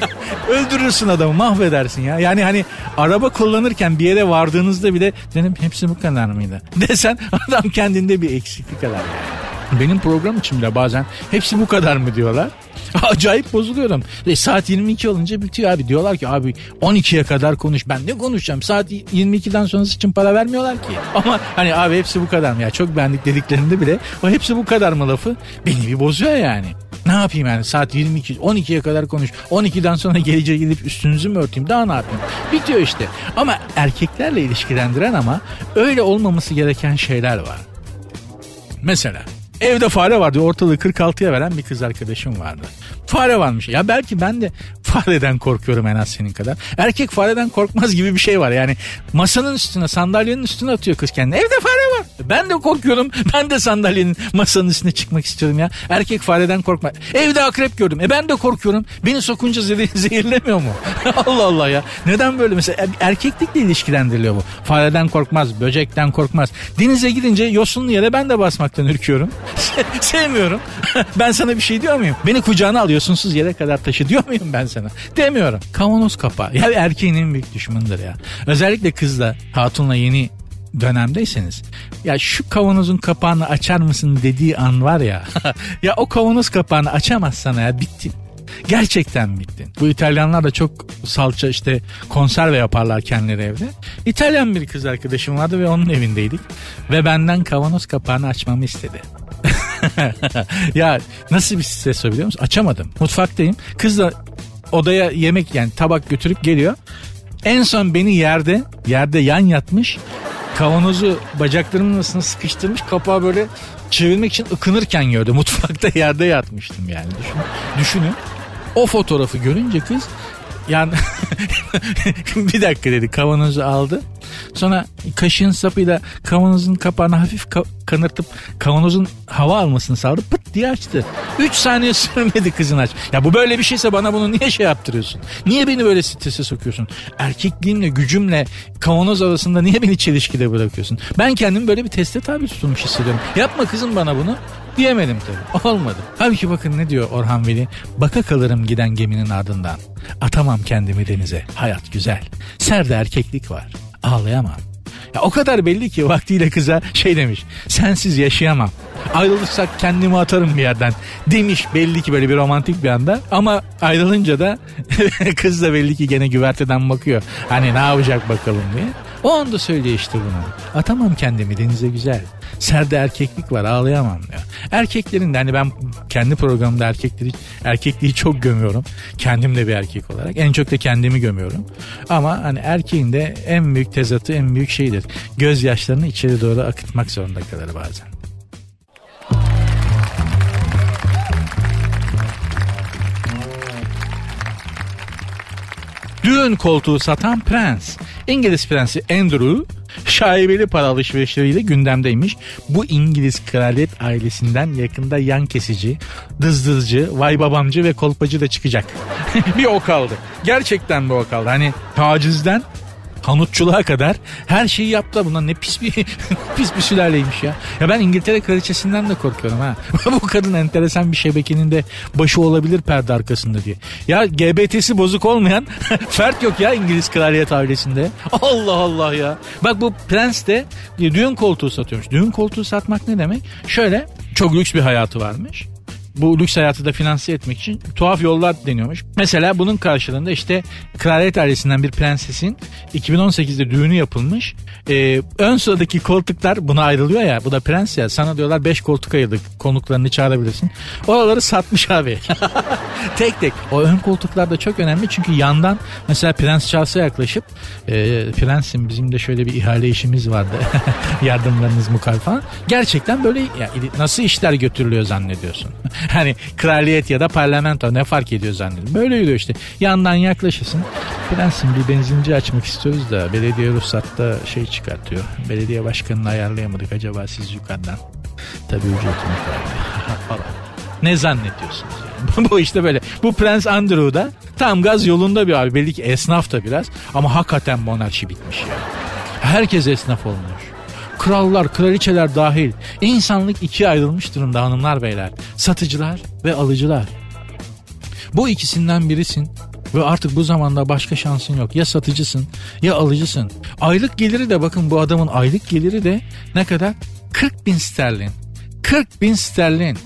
(laughs) öldürürsün adamı, mahvedersin ya. Yani hani araba kullanırken bir yere vardığınızda bile dedim hepsi bu kadar mıydı? Desen adam kendinde bir eksiklik arar. Benim program için bile bazen hepsi bu kadar mı diyorlar. (laughs) Acayip bozuluyorum. E, saat 22 olunca bitiyor abi. Diyorlar ki abi 12'ye kadar konuş. Ben ne konuşacağım? Saat 22'den sonrası için para vermiyorlar ki. (laughs) Ama hani abi hepsi bu kadar mı ya? Çok beğendik dediklerinde bile o hepsi bu kadar mı lafı? Beni bir bozuyor yani. Ne yapayım yani saat 22 12'ye kadar konuş. 12'den sonra (laughs) gece gidip üstünüzü mü örteyim? Daha ne yapayım? Bitiyor işte. Ama erkeklerle ilişkilendiren ama öyle olmaması gereken şeyler var. Mesela Evde fare vardı ortalığı 46'ya veren bir kız arkadaşım vardı. Fare varmış. Ya belki ben de (laughs) fareden korkuyorum en az senin kadar. Erkek fareden korkmaz gibi bir şey var. Yani masanın üstüne sandalyenin üstüne atıyor kız kendini. Evde fare var. Ben de korkuyorum. Ben de sandalyenin masanın üstüne çıkmak istiyorum ya. Erkek fareden korkma. Evde akrep gördüm. E ben de korkuyorum. Beni sokunca (laughs) zehirlemiyor mu? (laughs) Allah Allah ya. Neden böyle mesela erkeklikle ilişkilendiriliyor bu. Fareden korkmaz, böcekten korkmaz. Denize gidince yosunlu yere ben de basmaktan ürküyorum. (laughs) Sevmiyorum. (laughs) ben sana bir şey diyor muyum? Beni kucağına alıyorsunsuz yere kadar taşı diyor muyum ben sana? Demiyorum. Kavanoz kapağı. Ya erkeğin en büyük düşmanıdır ya. Özellikle kızla, hatunla yeni dönemdeyseniz ya şu kavanozun kapağını açar mısın dediği an var ya (laughs) ya o kavanoz kapağını açamazsan ya bittin. Gerçekten bittin. Bu İtalyanlar da çok salça işte konserve yaparlar kendileri evde. İtalyan bir kız arkadaşım vardı ve onun evindeydik. Ve benden kavanoz kapağını açmamı istedi. (laughs) ya nasıl bir stres biliyor musun? Açamadım. Mutfaktayım. Kız da odaya yemek yani tabak götürüp geliyor. En son beni yerde, yerde yan yatmış. Kavanozu bacaklarımın arasına sıkıştırmış. Kapağı böyle çevirmek için ıkınırken gördü. (laughs) Mutfakta yerde yatmıştım yani. Düşün, düşünün. O fotoğrafı görünce kız yani (laughs) bir dakika dedi kavanozu aldı. Sonra kaşığın sapıyla kavanozun kapağını hafif ka- kanırtıp kavanozun hava almasını sağladı. Pıt diye açtı. 3 saniye (laughs) sürmedi kızın aç. Ya bu böyle bir şeyse bana bunu niye şey yaptırıyorsun? Niye beni böyle strese sokuyorsun? Erkekliğimle, gücümle kavanoz arasında niye beni çelişkide bırakıyorsun? Ben kendimi böyle bir teste tabi tutulmuş hissediyorum. Yapma kızım bana bunu. Diyemedim tabii. Olmadı. Halbuki bakın ne diyor Orhan Veli? Baka kalırım giden geminin ardından. Atamam kendimi denize. Hayat güzel. Serde erkeklik var. Ağlayamam. Ya o kadar belli ki vaktiyle kıza şey demiş. Sensiz yaşayamam. Ayrılırsak kendimi atarım bir yerden. Demiş belli ki böyle bir romantik bir anda. Ama ayrılınca da (laughs) kız da belli ki gene güverteden bakıyor. Hani ne yapacak bakalım diye. O anda söylüyor işte bunu. Atamam kendimi denize güzel. Serde erkeklik var ağlayamam ya. Erkeklerin de hani ben kendi programımda erkekleri erkekliği çok gömüyorum. Kendim de bir erkek olarak. En çok da kendimi gömüyorum. Ama hani erkeğin de en büyük tezatı en büyük şeydir. Gözyaşlarını içeri doğru akıtmak zorunda kalır bazen. Düğün koltuğu satan prens. İngiliz prensi Andrew şaibeli para alışverişleriyle gündemdeymiş. Bu İngiliz kraliyet ailesinden yakında yan kesici, dızdızcı, vay babamcı ve kolpacı da çıkacak. (laughs) bir o kaldı. Gerçekten bir o kaldı. Hani tacizden Hanutçuluğa kadar her şeyi yaptı. Bunlar ne pis bir (laughs) pis bir sülaleymiş ya. Ya ben İngiltere kraliçesinden de korkuyorum ha. (laughs) Bu kadın enteresan bir şebekenin de başı olabilir perde arkasında diye. Ya GBT'si bozuk olmayan (laughs) fert yok ya İngiliz kraliyet ailesinde. Allah Allah ya. Bak bu prens de düğün koltuğu satıyormuş. Düğün koltuğu satmak ne demek? Şöyle çok lüks bir hayatı varmış bu lüks hayatı da finanse etmek için tuhaf yollar deniyormuş. Mesela bunun karşılığında işte kraliyet ailesinden bir prensesin 2018'de düğünü yapılmış. Ee, ön sıradaki koltuklar buna ayrılıyor ya bu da prens ya sana diyorlar 5 koltuk ayırdık konuklarını çağırabilirsin. Oraları satmış abi. (laughs) tek tek. O ön koltuklar da çok önemli çünkü yandan mesela Prens Charles'a yaklaşıp e, prensim bizim de şöyle bir ihale işimiz vardı. (laughs) Yardımlarınız mukal falan. Gerçekten böyle ya, nasıl işler götürülüyor zannediyorsun. (laughs) hani kraliyet ya da parlamento ne fark ediyor zannediyorum. Böyle yürüyor işte. Yandan yaklaşırsın. Prensim bir benzinci açmak istiyoruz da belediye ruhsatta şey çıkartıyor. Belediye başkanını ayarlayamadık acaba siz yukarıdan. Tabii ücretini (laughs) falan. Ne zannediyorsunuz yani? (laughs) Bu işte böyle. Bu Prens Andrew da tam gaz yolunda bir abi. Belli ki esnaf da biraz. Ama hakikaten monarşi bitmiş ya. Herkes esnaf olmuş krallar, kraliçeler dahil insanlık ikiye ayrılmış durumda hanımlar beyler. Satıcılar ve alıcılar. Bu ikisinden birisin ve artık bu zamanda başka şansın yok. Ya satıcısın ya alıcısın. Aylık geliri de bakın bu adamın aylık geliri de ne kadar? 40 bin sterlin. 40 bin sterlin.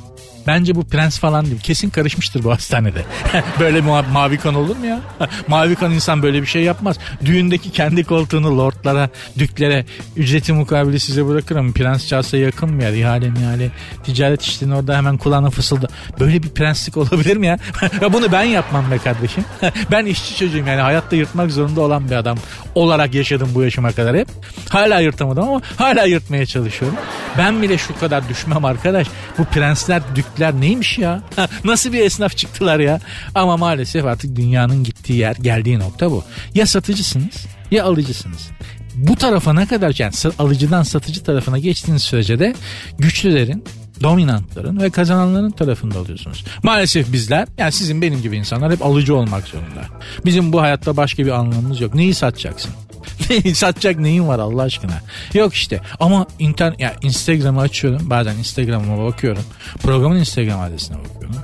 Bence bu prens falan değil. Kesin karışmıştır bu hastanede. (laughs) böyle ma- mavi kan olur mu ya? (laughs) mavi kan insan böyle bir şey yapmaz. Düğündeki kendi koltuğunu lordlara, düklere ücreti mukabili size bırakırım. Prens çalsa yakın mı yer? İhale mihale. Ticaret işlerini orada hemen kulağına fısıldı. Böyle bir prenslik (laughs) olabilir mi ya? ya bunu ben yapmam be kardeşim. ben işçi çocuğum yani hayatta yırtmak zorunda olan bir adam olarak yaşadım bu yaşıma kadar hep. Hala yırtamadım ama hala yırtmaya çalışıyorum. Ben bile şu kadar düşmem arkadaş. Bu prensler, dükler neymiş ya? Nasıl bir esnaf çıktılar ya? Ama maalesef artık dünyanın gittiği yer, geldiği nokta bu. Ya satıcısınız ya alıcısınız. Bu tarafa ne kadar yani alıcıdan satıcı tarafına geçtiğiniz sürece de güçlülerin dominantların ve kazananların tarafında oluyorsunuz. Maalesef bizler yani sizin benim gibi insanlar hep alıcı olmak zorunda. Bizim bu hayatta başka bir anlamımız yok. Neyi satacaksın? (laughs) Satacak neyin var Allah aşkına? Yok işte ama internet ya Instagram'ı açıyorum. Bazen Instagram'ıma bakıyorum. Programın Instagram adresine bakıyorum.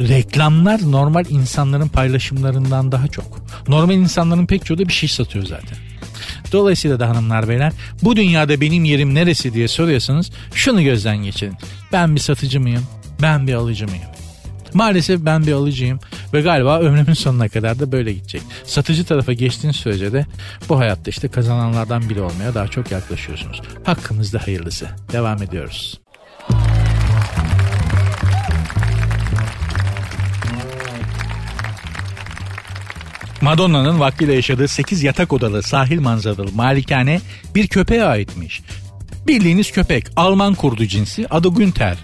Reklamlar normal insanların paylaşımlarından daha çok. Normal insanların pek çoğu da bir şey satıyor zaten. Dolayısıyla da hanımlar beyler bu dünyada benim yerim neresi diye soruyorsanız şunu gözden geçirin. Ben bir satıcı mıyım? Ben bir alıcı mıyım? Maalesef ben bir alıcıyım ve galiba ömrümün sonuna kadar da böyle gidecek. Satıcı tarafa geçtiğiniz sürece de bu hayatta işte kazananlardan biri olmaya daha çok yaklaşıyorsunuz. Hakkımızda hayırlısı. Devam ediyoruz. Madonna'nın vaktiyle yaşadığı 8 yatak odalı sahil manzaralı malikane bir köpeğe aitmiş. Bildiğiniz köpek Alman kurdu cinsi adı Günter.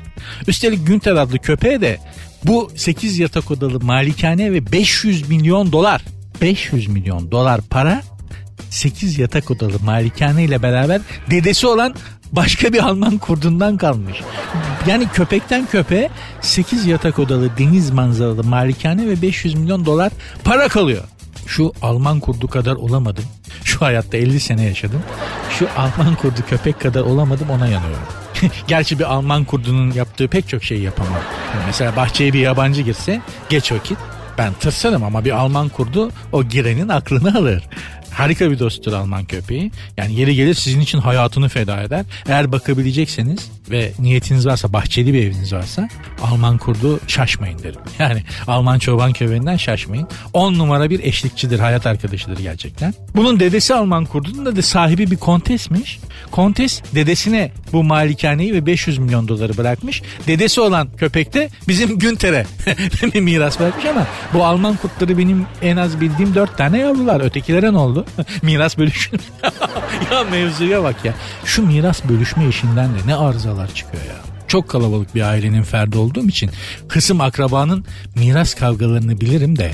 Üstelik Günter adlı köpeğe de bu 8 yatak odalı malikane ve 500 milyon dolar 500 milyon dolar para 8 yatak odalı malikane ile beraber dedesi olan başka bir Alman kurdundan kalmış. Yani köpekten köpeğe 8 yatak odalı deniz manzaralı malikane ve 500 milyon dolar para kalıyor. Şu Alman kurdu kadar olamadım. Şu hayatta 50 sene yaşadım. Şu Alman kurdu köpek kadar olamadım ona yanıyorum. (laughs) Gerçi bir Alman kurdunun yaptığı pek çok şey yapamam. mesela bahçeye bir yabancı girse geç vakit ben tırsarım ama bir Alman kurdu o girenin aklını alır. Harika bir dosttur Alman köpeği. Yani yeri gelir sizin için hayatını feda eder. Eğer bakabilecekseniz ve niyetiniz varsa bahçeli bir eviniz varsa Alman kurdu şaşmayın derim. (laughs) Yani Alman çoban köpeğinden şaşmayın. 10 numara bir eşlikçidir, hayat arkadaşıdır gerçekten. Bunun dedesi Alman kurdunun da sahibi bir kontesmiş. Kontes dedesine bu malikaneyi ve 500 milyon doları bırakmış. Dedesi olan köpek de bizim Günter'e (laughs) miras bırakmış ama bu Alman kurtları benim en az bildiğim 4 tane yavrular. Ötekilere ne oldu? (laughs) miras bölüşüm. (laughs) ya mevzuya bak ya. Şu miras bölüşme işinden de ne arızalar çıkıyor ya. Çok kalabalık bir ailenin ferdi olduğum için kısım akrabanın miras kavgalarını bilirim de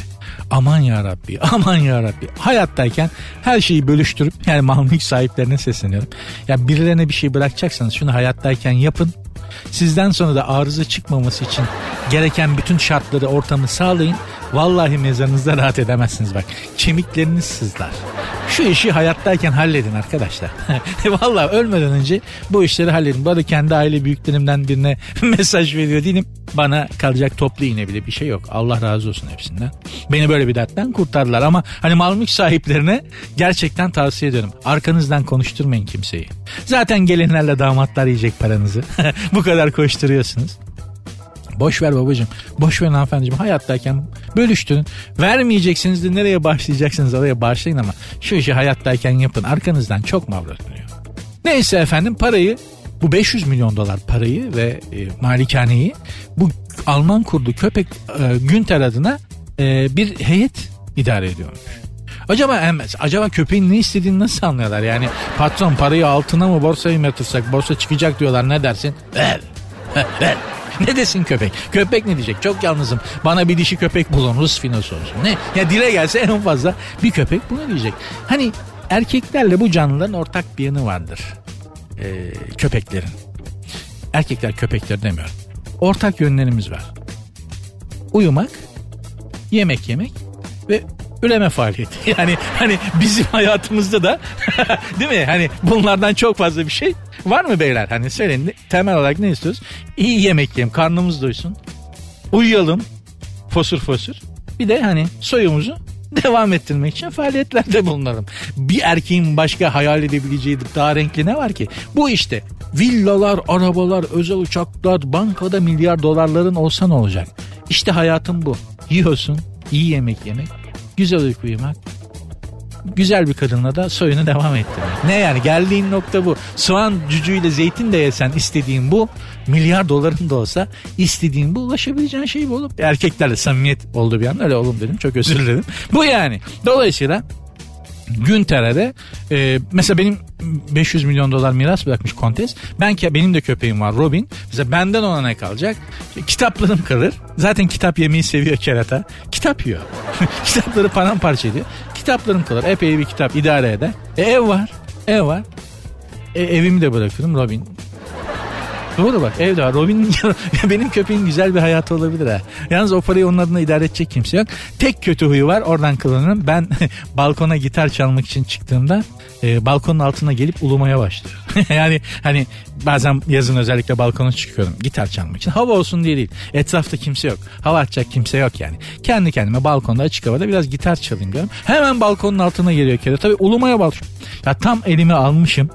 aman ya Rabbi aman ya Rabbi hayattayken her şeyi bölüştürüp yani mal mülk sahiplerine sesleniyorum. Ya birilerine bir şey bırakacaksanız şunu hayattayken yapın Sizden sonra da arıza çıkmaması için gereken bütün şartları ortamı sağlayın. Vallahi mezarınızda rahat edemezsiniz bak. Kemikleriniz sızlar. Şu işi hayattayken halledin arkadaşlar. (laughs) Vallahi ölmeden önce bu işleri halledin. Bu arada kendi aile büyüklerimden birine (laughs) mesaj veriyor değilim. Bana kalacak toplu iğne bile bir şey yok. Allah razı olsun hepsinden. Beni böyle bir dertten kurtardılar ama hani mal mülk sahiplerine gerçekten tavsiye ediyorum. Arkanızdan konuşturmayın kimseyi. Zaten gelinlerle damatlar yiyecek paranızı. (laughs) bu kadar koşturuyorsunuz. Boş ver babacığım. Boş ver hanımefendiciğim. Hayattayken bölüştürün. Vermeyeceksiniz de nereye başlayacaksınız oraya başlayın ama şu işi hayattayken yapın. Arkanızdan çok mavra dönüyor. Neyse efendim parayı bu 500 milyon dolar parayı ve e, malikaneyi bu Alman kurdu köpek e, Günter adına e, bir heyet idare ediyormuş. Acaba emez. Acaba köpeğin ne istediğini nasıl anlıyorlar? Yani patron parayı altına mı borsaya mı yatırsak borsa çıkacak diyorlar ne dersin? Ver. Ver. Ne desin köpek? Köpek ne diyecek? Çok yalnızım. Bana bir dişi köpek bulun. Rus finosu olsun. Ne? Ya dile gelse en fazla bir köpek bunu diyecek. Hani erkeklerle bu canlıların ortak bir yanı vardır. Ee, köpeklerin. Erkekler köpekler demiyorum. Ortak yönlerimiz var. Uyumak, yemek yemek ve üreme faaliyeti. (laughs) Yani hani bizim hayatımızda da (laughs) değil mi? Hani bunlardan çok fazla bir şey var mı beyler? Hani söyleyin temel olarak ne istiyoruz? İyi yemek yiyelim, karnımız doysun. Uyuyalım fosur fosur. Bir de hani soyumuzu (laughs) devam ettirmek için faaliyetlerde bulunalım. Bir erkeğin başka hayal edebileceği daha renkli ne var ki? Bu işte villalar, arabalar, özel uçaklar, bankada milyar dolarların olsa ne olacak? İşte hayatım bu. Yiyorsun, iyi yemek yemek, güzel uyku uyumak, güzel bir kadınla da soyunu devam ettirmek. Ne yani geldiğin nokta bu. Soğan cücüğüyle zeytin de yesen istediğin bu. Milyar doların da olsa istediğin bu ulaşabileceğin şey bu olup erkeklerle samimiyet oldu bir an öyle oğlum dedim çok özür dilerim. Bu yani. Dolayısıyla Günter'e de e, mesela benim 500 milyon dolar miras bırakmış Kontes. Ben ki benim de köpeğim var Robin. Mesela benden ona ne kalacak? Kitaplarım kalır. Zaten kitap yemeyi seviyor kerata. Kitap yiyor. (laughs) Kitapları paramparça ediyor. Kitaplarım kalır. Epey bir kitap idare eder. E, ev var. Ev var. E, evimi de bırakırım Robin. Doğru bak evde var. Robin'in (laughs) benim köpeğin güzel bir hayatı olabilir ha. Yalnız o parayı onun adına idare edecek kimse yok. Tek kötü huyu var oradan kullanırım. Ben (laughs) balkona gitar çalmak için çıktığımda e, balkonun altına gelip ulumaya başlıyor. (laughs) yani hani bazen yazın özellikle balkona çıkıyorum gitar çalmak için. Hava olsun diye değil. Etrafta kimse yok. Hava atacak kimse yok yani. Kendi kendime balkonda açık havada biraz gitar çalayım diyorum. Hemen balkonun altına geliyor kere. Tabii ulumaya başlıyor. Ya tam elimi almışım.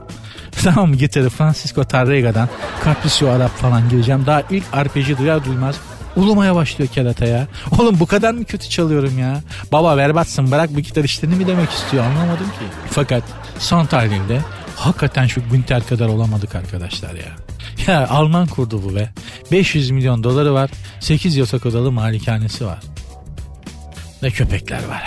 (laughs) Tamam gitarı Francisco Tarrega'dan Capriccio Arap falan gireceğim. Daha ilk arpeji duyar duymaz ulumaya başlıyor kerata ya. Oğlum bu kadar mı kötü çalıyorum ya? Baba ver batsın bırak bu gitar işlerini mi demek istiyor anlamadım ki. Fakat son tahlilde hakikaten şu Günter kadar olamadık arkadaşlar ya. Ya Alman kurdu bu be. 500 milyon doları var. 8 yatak odalı malikanesi var. Ne köpekler var.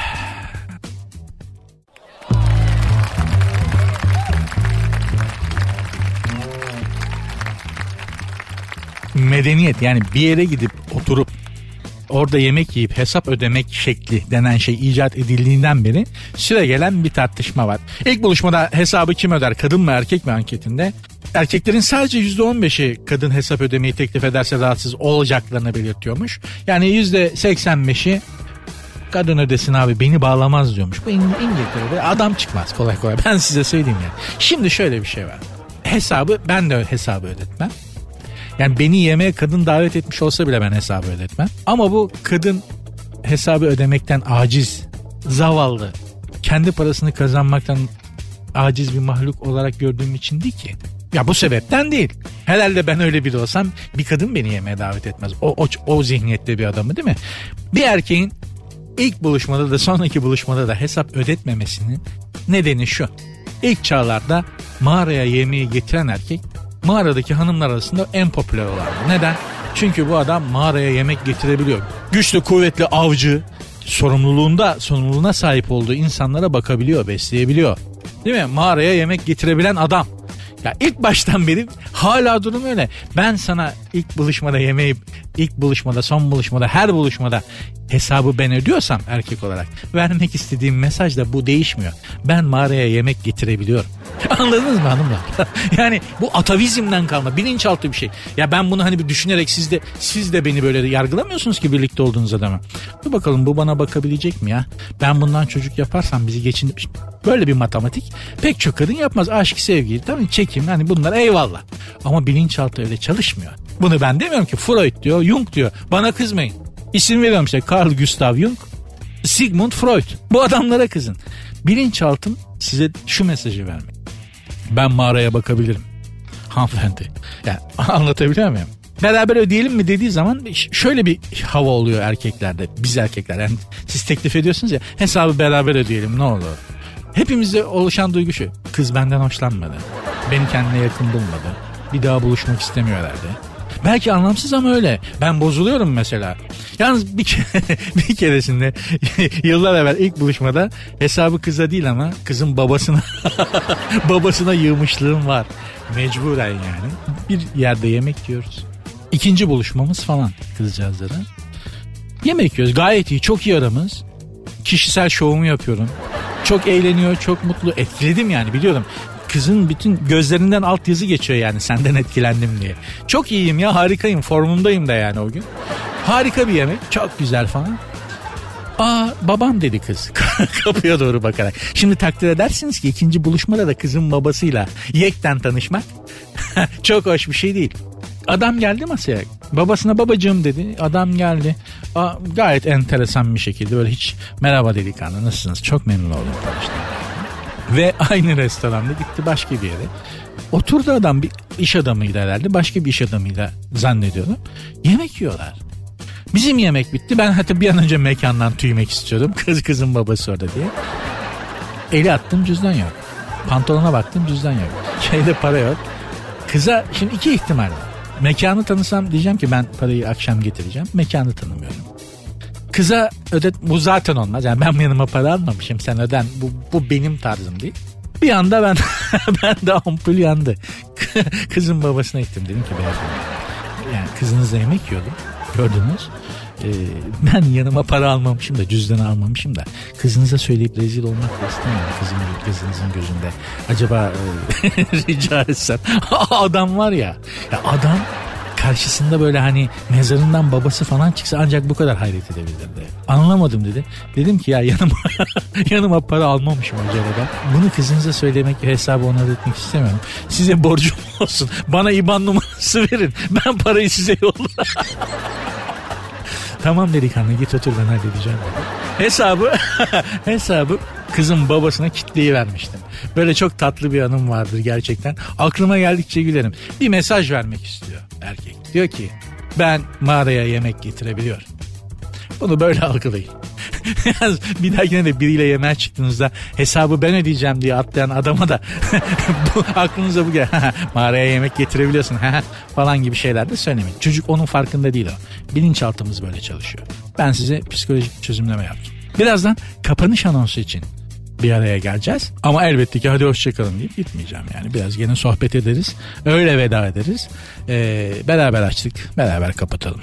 Medeniyet yani bir yere gidip oturup orada yemek yiyip hesap ödemek şekli denen şey icat edildiğinden beri süre gelen bir tartışma var. İlk buluşmada hesabı kim öder kadın mı erkek mi anketinde erkeklerin sadece %15'i kadın hesap ödemeyi teklif ederse rahatsız olacaklarını belirtiyormuş. Yani %85'i kadın ödesin abi beni bağlamaz diyormuş. Bu İngiltere'de adam çıkmaz kolay kolay ben size söyleyeyim yani. Şimdi şöyle bir şey var. Hesabı ben de hesabı ödetmem. Yani beni yemeğe kadın davet etmiş olsa bile ben hesabı ödetmem. Ama bu kadın hesabı ödemekten aciz, zavallı, kendi parasını kazanmaktan aciz bir mahluk olarak gördüğüm için değil ki. Ya bu sebepten değil. Herhalde ben öyle biri olsam bir kadın beni yemeğe davet etmez. O, o, o zihniyette bir adamı değil mi? Bir erkeğin ilk buluşmada da sonraki buluşmada da hesap ödetmemesinin nedeni şu. İlk çağlarda mağaraya yemeği getiren erkek mağaradaki hanımlar arasında en popüler olandı. Neden? Çünkü bu adam mağaraya yemek getirebiliyor. Güçlü, kuvvetli avcı, sorumluluğunda, sorumluluğuna sahip olduğu insanlara bakabiliyor, besleyebiliyor. Değil mi? Mağaraya yemek getirebilen adam. Ya ilk baştan beri hala durum öyle. Ben sana ilk buluşmada yemeği, ilk buluşmada, son buluşmada, her buluşmada hesabı ben ödüyorsam erkek olarak vermek istediğim mesaj da bu değişmiyor. Ben mağaraya yemek getirebiliyorum. (laughs) Anladınız mı hanımlar? (laughs) yani bu atavizmden kalma bilinçaltı bir şey. Ya ben bunu hani bir düşünerek siz de siz de beni böyle yargılamıyorsunuz ki birlikte olduğunuz adama. Dur bakalım bu bana bakabilecek mi ya? Ben bundan çocuk yaparsam bizi geçin böyle bir matematik pek çok kadın yapmaz. Aşk, sevgi, tamam çekim hani bunlar eyvallah. Ama bilinçaltı öyle çalışmıyor. Bunu ben demiyorum ki Freud diyor, Jung diyor. Bana kızmayın. İsim veriyorum işte Carl Gustav Jung, Sigmund Freud. Bu adamlara kızın. Bilinçaltım size şu mesajı vermek. Ben mağaraya bakabilirim. Hanımefendi. Yani (laughs) anlatabiliyor muyum? Beraber ödeyelim mi dediği zaman şöyle bir hava oluyor erkeklerde. Biz erkekler yani siz teklif ediyorsunuz ya hesabı beraber ödeyelim ne olur. Hepimizde oluşan duygu şu. Kız benden hoşlanmadı. Beni kendine yakın bulmadı. Bir daha buluşmak istemiyor. Belki anlamsız ama öyle. Ben bozuluyorum mesela. Yalnız bir, kere, (laughs) bir keresinde (laughs) yıllar evvel ilk buluşmada hesabı kıza değil ama kızın babasına (laughs) babasına yığmışlığım var. Mecburen yani. Bir yerde yemek yiyoruz. İkinci buluşmamız falan kızcağızlara. Yemek yiyoruz. Gayet iyi. Çok iyi aramız. Kişisel şovumu yapıyorum. Çok eğleniyor, çok mutlu. Etkiledim yani biliyorum kızın bütün gözlerinden alt yazı geçiyor yani senden etkilendim diye. Çok iyiyim ya harikayım formumdayım da yani o gün. Harika bir yemek çok güzel falan. Aa babam dedi kız (laughs) kapıya doğru bakarak. Şimdi takdir edersiniz ki ikinci buluşmada da kızın babasıyla yekten tanışmak (laughs) çok hoş bir şey değil. Adam geldi masaya. Babasına babacığım dedi. Adam geldi. Aa, gayet enteresan bir şekilde böyle hiç merhaba delikanlı nasılsınız? Çok memnun oldum Ve aynı restoranda gitti başka bir yere. Oturdu adam bir iş adamıydı herhalde. Başka bir iş adamıyla zannediyorum. Yemek yiyorlar. Bizim yemek bitti. Ben hatta bir an önce mekandan tüymek istiyordum. Kız kızın babası orada diye. Eli attım cüzdan yok. Pantolona baktım cüzdan yok. Şeyde para yok. Kıza şimdi iki ihtimal var. Mekanı tanısam diyeceğim ki ben parayı akşam getireceğim. Mekanı tanımıyorum. Kıza ödet bu zaten olmaz. Yani ben yanıma para almamışım sen öden. Bu, bu benim tarzım değil. Bir anda ben (laughs) ben de ampul yandı. Kızın babasına gittim dedim ki beyefendi. Yani kızınızla yemek yiyordum. Gördünüz. Ee, ben yanıma para almamışım da cüzdanı almamışım da kızınıza söyleyip rezil olmak da istemiyorum kızın, kızınızın gözünde. Acaba e, (laughs) rica etsem (laughs) adam var ya, ya adam karşısında böyle hani mezarından babası falan çıksa ancak bu kadar hayret edebilirdi. Anlamadım dedi. Dedim ki ya yanıma (laughs) yanıma para almamışım aceleden. Bunu kızınıza söylemek hesabı ona etmek istemiyorum. Size borcum (laughs) olsun. Bana IBAN numarası verin. Ben parayı size yollarım. (laughs) tamam delikanlı git otur ben halledeceğim. Hesabı hesabı kızın babasına kitleyi vermiştim. Böyle çok tatlı bir anım vardır gerçekten. Aklıma geldikçe gülerim. Bir mesaj vermek istiyor erkek. Diyor ki ben mağaraya yemek getirebiliyorum. Bunu böyle (laughs) algılayın. bir dahakine de biriyle yemeğe çıktığınızda hesabı ben ödeyeceğim diye atlayan adama da (laughs) bu, aklınıza bu gel. (laughs) Mağaraya yemek getirebiliyorsun falan gibi şeyler de söylemeyin. Çocuk onun farkında değil o. Bilinçaltımız böyle çalışıyor. Ben size psikolojik çözümleme yaptım. Birazdan kapanış anonsu için bir araya geleceğiz. Ama elbette ki hadi hoşçakalın deyip gitmeyeceğim yani. Biraz gene sohbet ederiz. Öyle veda ederiz. Ee, beraber açtık. Beraber kapatalım.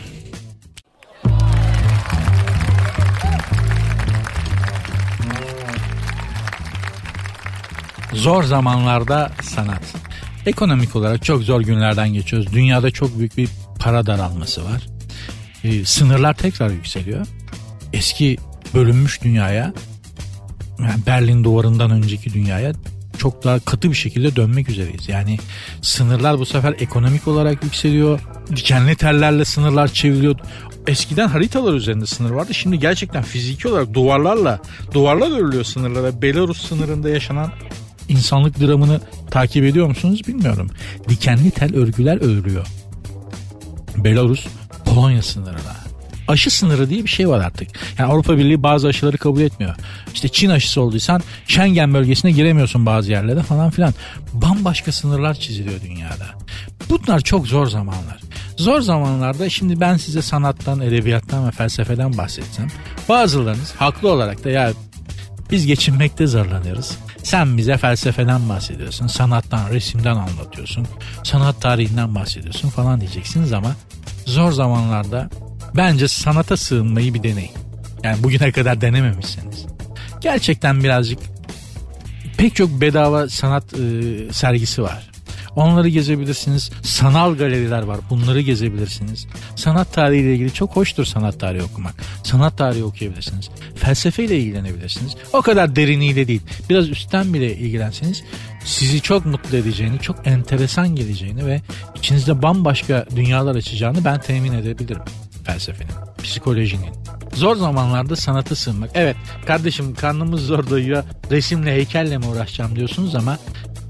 Zor zamanlarda sanat. Ekonomik olarak çok zor günlerden geçiyoruz. Dünyada çok büyük bir para daralması var. Ee, sınırlar tekrar yükseliyor. Eski bölünmüş dünyaya yani Berlin duvarından önceki dünyaya çok daha katı bir şekilde dönmek üzereyiz. Yani sınırlar bu sefer ekonomik olarak yükseliyor. Dikenli tellerle sınırlar çevriliyor. Eskiden haritalar üzerinde sınır vardı. Şimdi gerçekten fiziki olarak duvarlarla duvarlar örülüyor sınırlara. Belarus sınırında yaşanan insanlık dramını takip ediyor musunuz bilmiyorum. Dikenli tel örgüler örülüyor. Belarus Polonya sınırına aşı sınırı diye bir şey var artık. Yani Avrupa Birliği bazı aşıları kabul etmiyor. İşte Çin aşısı olduysan Schengen bölgesine giremiyorsun bazı yerlere falan filan. Bambaşka sınırlar çiziliyor dünyada. Bunlar çok zor zamanlar. Zor zamanlarda şimdi ben size sanattan, edebiyattan ve felsefeden bahsetsem bazılarınız haklı olarak da ya biz geçinmekte zorlanıyoruz. Sen bize felsefeden bahsediyorsun, sanattan, resimden anlatıyorsun, sanat tarihinden bahsediyorsun falan diyeceksiniz ama zor zamanlarda Bence sanata sığınmayı bir deneyin. Yani bugüne kadar denememişseniz. Gerçekten birazcık pek çok bedava sanat e, sergisi var. Onları gezebilirsiniz. Sanal galeriler var. Bunları gezebilirsiniz. Sanat tarihiyle ilgili çok hoştur sanat tarihi okumak. Sanat tarihi okuyabilirsiniz. Felsefeyle ilgilenebilirsiniz. O kadar deriniyle değil. Biraz üstten bile ilgilenseniz sizi çok mutlu edeceğini, çok enteresan geleceğini ve içinizde bambaşka dünyalar açacağını ben temin edebilirim felsefenin, psikolojinin. Zor zamanlarda sanata sığınmak. Evet kardeşim karnımız zor doyuyor resimle heykelle mi uğraşacağım diyorsunuz ama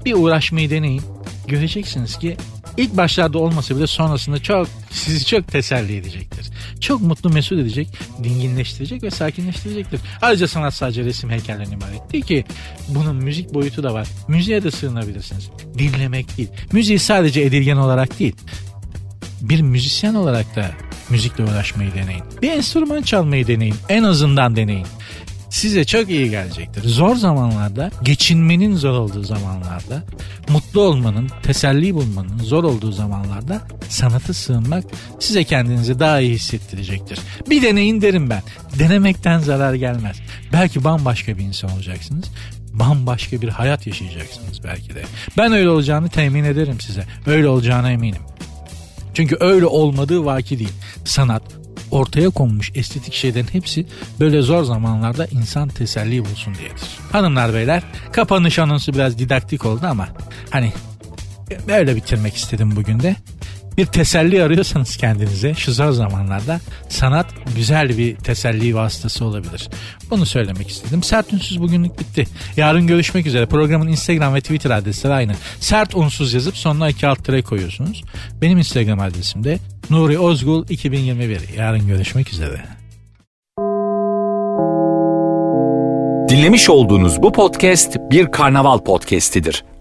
bir uğraşmayı deneyin. Göreceksiniz ki ilk başlarda olmasa bile sonrasında çok sizi çok teselli edecektir. Çok mutlu mesut edecek, dinginleştirecek ve sakinleştirecektir. Ayrıca sanat sadece resim heykellerine ibaret değil ki. Bunun müzik boyutu da var. Müziğe de sığınabilirsiniz. Dinlemek değil. Müziği sadece edilgen olarak değil. Bir müzisyen olarak da müzikle uğraşmayı deneyin. Bir enstrüman çalmayı deneyin. En azından deneyin. Size çok iyi gelecektir. Zor zamanlarda, geçinmenin zor olduğu zamanlarda, mutlu olmanın, teselli bulmanın zor olduğu zamanlarda sanatı sığınmak size kendinizi daha iyi hissettirecektir. Bir deneyin derim ben. Denemekten zarar gelmez. Belki bambaşka bir insan olacaksınız bambaşka bir hayat yaşayacaksınız belki de. Ben öyle olacağını temin ederim size. Öyle olacağına eminim. Çünkü öyle olmadığı vaki değil. Sanat, ortaya konmuş estetik şeylerin hepsi böyle zor zamanlarda insan teselli bulsun diyedir. Hanımlar beyler kapanış anonsu biraz didaktik oldu ama hani böyle bitirmek istedim bugün de. Bir teselli arıyorsanız kendinize şu zor zamanlarda sanat güzel bir teselli vasıtası olabilir. Bunu söylemek istedim. Sert Ünsüz bugünlük bitti. Yarın görüşmek üzere. Programın Instagram ve Twitter adresleri aynı. Sert Unsuz yazıp sonuna iki alt tere koyuyorsunuz. Benim Instagram adresim de Nuri Ozgul 2021. Yarın görüşmek üzere. Dinlemiş olduğunuz bu podcast bir karnaval podcastidir.